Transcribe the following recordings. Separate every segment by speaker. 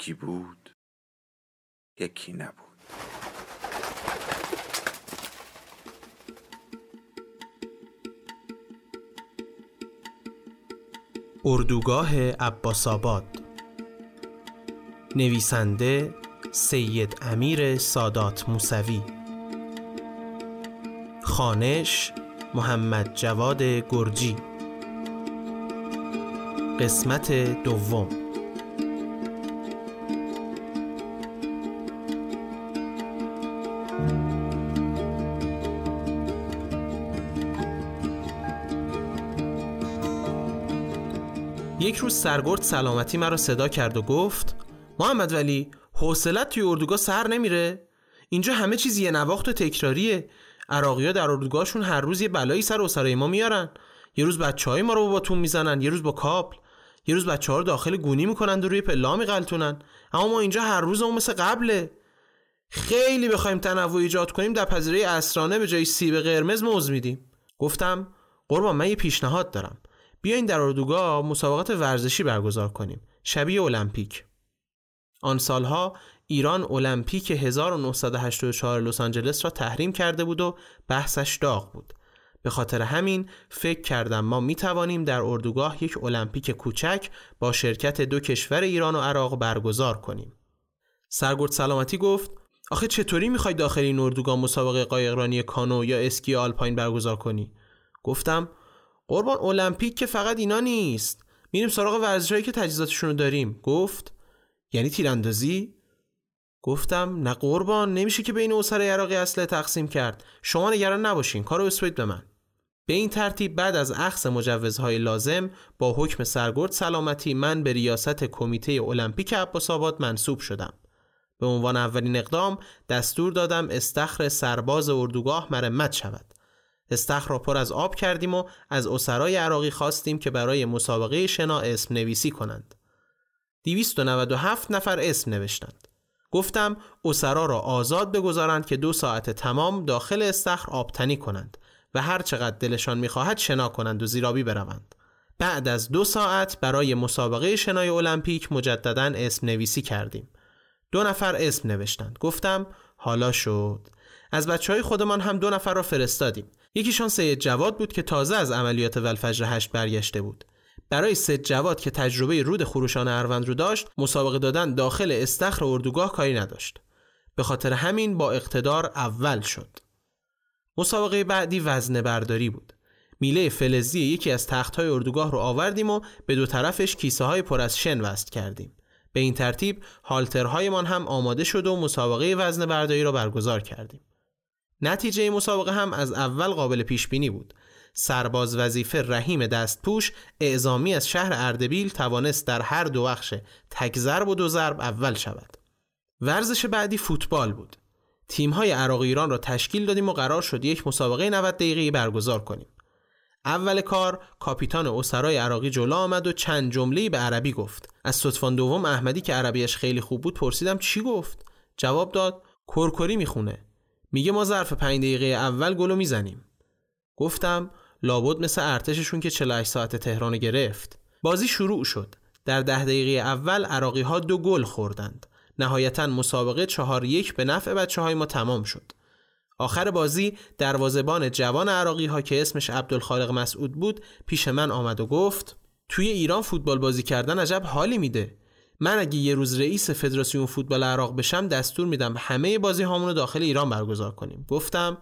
Speaker 1: یکی بود یکی نبود.
Speaker 2: اردوگاه عباس آباد نویسنده سید امیر سادات موسوی. خانش محمد جواد گرجی. قسمت دوم. یک روز سرگرد سلامتی مرا صدا کرد و گفت محمد ولی حوصلت توی اردوگاه سر نمیره. اینجا همه چیز یه نواخت و تکراریه. عراقیا در اردوگاهشون هر روز یه بلایی سر اسرای ما میارن. یه روز بچه های ما رو با باتون می‌زنن یه روز با کابل. یه روز بچه ها رو داخل گونی می‌کنن و روی پلا میقلتونن اما ما اینجا هر روز اون مثل قبله. خیلی بخوایم تنوع ایجاد کنیم در پذیره اسرانه به جای سیب قرمز موز میدیم. گفتم قربان من یه پیشنهاد دارم. بیاین در اردوگاه مسابقات ورزشی برگزار کنیم. شبیه المپیک. آن سالها ایران المپیک 1984 لس آنجلس را تحریم کرده بود و بحثش داغ بود. به خاطر همین فکر کردم ما می توانیم در اردوگاه یک المپیک کوچک با شرکت دو کشور ایران و عراق برگزار کنیم. سرگرد سلامتی گفت آخه چطوری می‌خوای داخل این اردوگاه مسابقه قایقرانی کانو یا اسکی آلپاین برگزار کنی؟ گفتم قربان المپیک که فقط اینا نیست. میریم سراغ ورزشهایی که تجهیزاتشون رو داریم. گفت. یعنی تیراندازی؟ گفتم نه قربان نمیشه که بین اسر عراقی اصله تقسیم کرد. شما نگران نباشین کارو بسپرید به من. به این ترتیب بعد از اخذ مجوزهای لازم با حکم سرگرد سلامتی من به ریاست کمیته المپیک عباس منصوب شدم. به عنوان اولین اقدام دستور دادم استخر سرباز اردوگاه مرمت شود. استخر را پر از آب کردیم و از اسرای عراقی خواستیم که برای مسابقه شنا اسم نویسی کنند. 297 نفر اسم نوشتند. گفتم اسرا را آزاد بگذارند که دو ساعت تمام داخل استخر آبتنی کنند و هر چقدر دلشان می‌خواهد شنا کنند و زیرابی بروند. بعد از دو ساعت برای مسابقه شنای المپیک مجددا اسم نویسی کردیم. دو نفر اسم نوشتند. گفتم حالا شد. از بچه های خودمان هم دو نفر را فرستادیم. یکیشان سید جواد بود که تازه از عملیات ولفجر هشت برگشته بود. برای سید جواد که تجربه رود خروشان اروند رو داشت مسابقه دادن داخل استخر اردوگاه کاری نداشت. به خاطر همین با اقتدار اول شد. مسابقه بعدی وزن برداری بود. میله فلزی یکی از تختهای اردوگاه رو آوردیم و به دو طرفش کیسه های پر از شن وست کردیم. به این ترتیب هالترهایمان هم آماده شد و مسابقه وزن برداری را برگزار کردیم. نتیجه مسابقه هم از اول قابل پیش بینی بود. سرباز وظیفه رحیم دستپوش اعزامی از شهر اردبیل توانست در هر دو بخش تک ضرب و دو ضرب اول شود. ورزش بعدی فوتبال بود. تیم های عراق ایران را تشکیل دادیم و قرار شد یک مسابقه 90 دقیقه‌ای برگزار کنیم. اول کار کاپیتان اسرای عراقی جلو آمد و چند جمله‌ای به عربی گفت. از صدفان دوم احمدی که عربیش خیلی خوب بود پرسیدم چی گفت؟ جواب داد کرکری می‌خونه. میگه ما ظرف پنج دقیقه اول گلو می‌زنیم. گفتم لابد مثل ارتششون که 48 ساعت تهران گرفت. بازی شروع شد. در ده دقیقه اول عراقی ها دو گل خوردند. نهایتا مسابقه چهار یک به نفع بچه های ما تمام شد. آخر بازی دروازبان جوان عراقی ها که اسمش عبدالخالق مسعود بود پیش من آمد و گفت توی ایران فوتبال بازی کردن عجب حالی میده. من اگه یه روز رئیس فدراسیون فوتبال عراق بشم دستور میدم همه بازی هامون داخل ایران برگزار کنیم. گفتم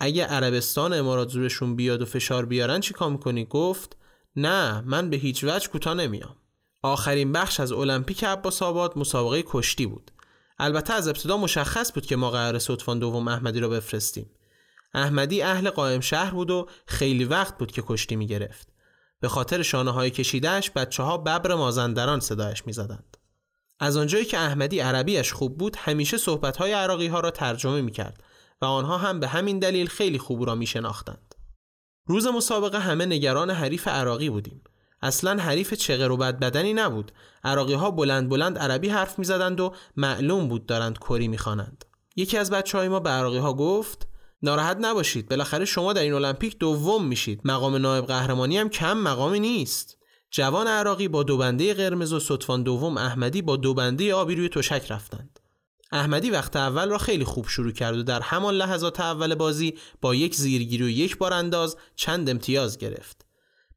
Speaker 2: اگه عربستان امارات زورشون بیاد و فشار بیارن چی کار می‌کنی؟ گفت نه من به هیچ وجه کوتاه نمیام. آخرین بخش از المپیک عباس آباد مسابقه کشتی بود. البته از ابتدا مشخص بود که ما قرار صدفان دوم احمدی را بفرستیم. احمدی اهل قائم شهر بود و خیلی وقت بود که کشتی می‌گرفت. به خاطر شانه های کشیدهش بچه ها ببر مازندران صدایش می زدند. از آنجایی که احمدی عربیش خوب بود همیشه صحبت های عراقی ها را ترجمه می کرد و آنها هم به همین دلیل خیلی خوب را می شناختند. روز مسابقه همه نگران حریف عراقی بودیم. اصلا حریف چغر و بد بدنی نبود. عراقی ها بلند بلند عربی حرف می زدند و معلوم بود دارند کری می خوانند. یکی از بچه های ما به عراقی ها گفت ناراحت نباشید. بالاخره شما در این المپیک دوم میشید. مقام نایب قهرمانی هم کم مقامی نیست. جوان عراقی با دو بنده قرمز و سطفان دوم احمدی با دو بنده آبی روی تشک رفتند. احمدی وقت اول را خیلی خوب شروع کرد و در همان لحظات اول بازی با یک زیرگیری و یک بار انداز چند امتیاز گرفت.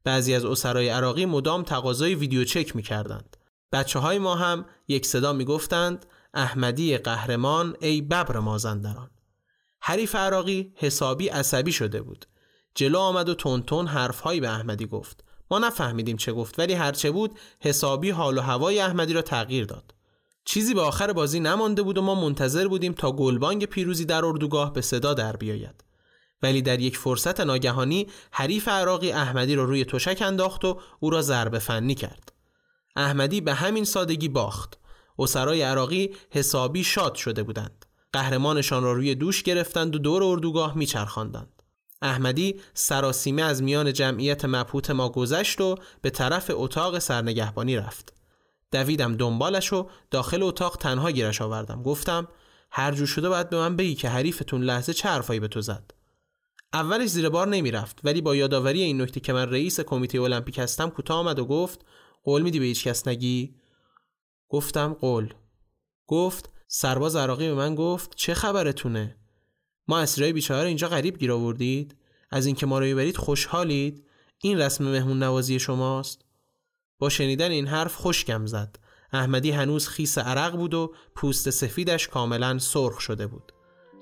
Speaker 2: بعضی از اسرای عراقی مدام تقاضای ویدیو چک می‌کردند. بچه های ما هم یک صدا می‌گفتند احمدی قهرمان ای ببر مازندران. حریف عراقی حسابی عصبی شده بود. جلو آمد و تون حرفهایی به احمدی گفت. ما نفهمیدیم چه گفت ولی هرچه بود حسابی حال و هوای احمدی را تغییر داد. چیزی به آخر بازی نمانده بود و ما منتظر بودیم تا گلبانگ پیروزی در اردوگاه به صدا در بیاید. ولی در یک فرصت ناگهانی حریف عراقی احمدی را روی تشک انداخت و او را ضربه فنی کرد. احمدی به همین سادگی باخت. اسرای عراقی حسابی شاد شده بودند. قهرمانشان را روی دوش گرفتند و دور اردوگاه میچرخاندند. احمدی سراسیمه از میان جمعیت مبهوت ما گذشت و به طرف اتاق سرنگهبانی رفت. دویدم دنبالش و داخل اتاق تنها گیرش آوردم. گفتم هر جو شده باید به من بگی که حریفتون لحظه چه حرفایی به تو زد. اولش زیر بار نمی‌رفت ولی با یادآوری این نکته که من رئیس کمیته المپیک هستم کوتاه آمد و گفت قول میدی به هیچ کس نگی؟ گفتم قول. گفت سرباز عراقی به من گفت چه خبرتونه؟ ما اسیرای بیچاره اینجا غریب گیر آوردید؟ از اینکه ما رو ببرید خوشحالید؟ این رسم مهمون نوازی شماست؟ با شنیدن این حرف خشکم زد. احمدی هنوز خیس عرق بود و پوست سفیدش کاملا سرخ شده بود.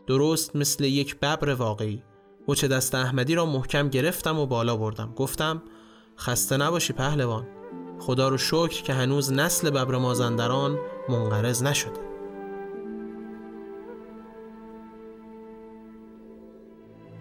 Speaker 2: درست مثل یک ببر واقعی. مچ دست احمدی را محکم گرفتم و بالا بردم. گفتم خسته نباشی پهلوان. خدا رو شکر که هنوز نسل ببر مازندران منقرض نشده.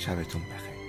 Speaker 1: شبتون بخیر.